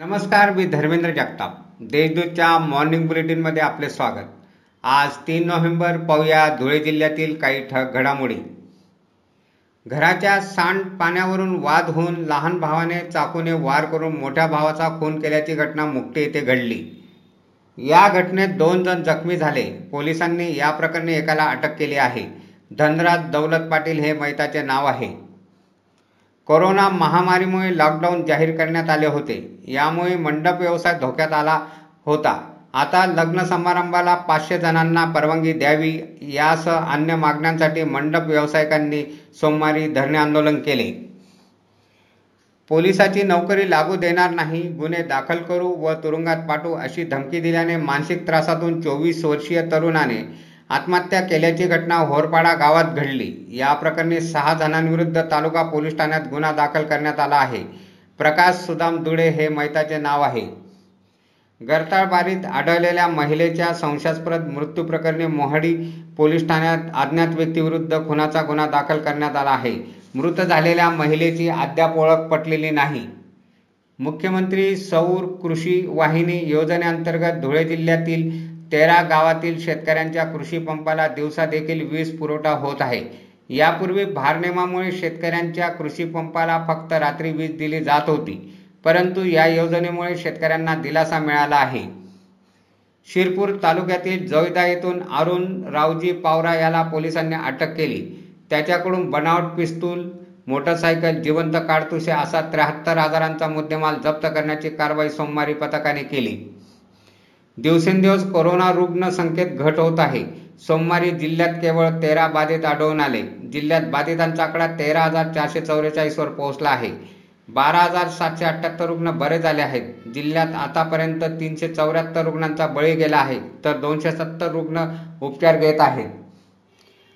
नमस्कार मी धर्मेंद्र जगताप. देशदूतच्या मॉर्निंग बुलेटिनमध्ये आपले स्वागत. आज तीन नोव्हेंबर पाहूया धुळे जिल्ह्यातील काही ठक घडामोडी. घराच्या सांड पाण्यावरून वाद होऊन लहान भावाने चाकूने वार करून मोठ्या भावाचा खून केल्याची घटना मुक्ती येथे घडली. या घटनेत दोन जण जखमी झाले. पोलिसांनी या प्रकरणी एकाला अटक केली आहे. धनराज दौलत पाटील हे मैताचे नाव आहे. कोरोना महामारीमुळे लॉकडाऊन जाहीर करण्यात आले होते. यामुळे मंडप व्यवसाय धोक्यात आला होता. आता लग्न समारंभाला पाचशे जणांना परवानगी द्यावी यासह अन्य मागण्यांसाठी मंडप व्यावसायिकांनी सोमवारी धरणे आंदोलन केले. पोलिसाची नोकरी लागू देणार नाही गुन्हे दाखल करू व तुरुंगात पाठवू अशी धमकी दिल्याने मानसिक त्रासातून चोवीस वर्षीय तरुणाने आत्महत्या केल्याची घटना होरपाडा गावात घडली. या प्रकरणी सहा जणांविरुद्ध तालुका पोलीस ठाण्यात गुन्हा दाखल करण्यात आला आहे. प्रकाश सुदाम दुडे हे मैताचे नाव आहे. गरताळबारीत आढळलेल्या महिलेच्या संशयास्पद मृत्यू प्रकरणी मोहाडी पोलीस ठाण्यात अज्ञात व्यक्तीविरुद्ध खुनाचा गुन्हा दाखल करण्यात आला आहे. मृत झालेल्या महिलेची अद्याप ओळख पटलेली नाही. मुख्यमंत्री सौर कृषी वाहिनी योजनेअंतर्गत धुळे जिल्ह्यातील तेरा गावातील शेतकऱ्यांच्या कृषी पंपाला दिवसा देखील वीज पुरवठा होत आहे. यापूर्वी भारनेमामुळे शेतकऱ्यांच्या कृषी पंपाला फक्त रात्री वीज दिली जात होती. परंतु या योजनेमुळे शेतकऱ्यांना दिलासा मिळाला आहे. शिरपूर तालुक्यातील जैदा येथून अरुण रावजी पावरा याला पोलिसांनी अटक केली. त्याच्याकडून बनावट पिस्तूल मोटरसायकल जिवंत काडतुसे असा त्र्याहत्तर हजारांचा मुद्देमाल जप्त करण्याची कारवाई सोमवारी पथकाने केली. दिवसेंदिवस कोरोना रुग्ण संख्येत घट होत आहे. सोमवारी जिल्ह्यात केवळ तेरा बाधित आढळून आले. जिल्ह्यात बाधितांचा आकडा तेरा हजार चारशे चौवेचाळीसवर पोहोचला आहे. बारा हजार सातशे अठ्ठ्याहत्तर रुग्ण बरे झाले आहेत. जिल्ह्यात आतापर्यंत तीनशे चौऱ्याहत्तर रुग्णांचा बळी गेला आहे तर दोनशे सत्तर रुग्ण उपचार घेत आहेत.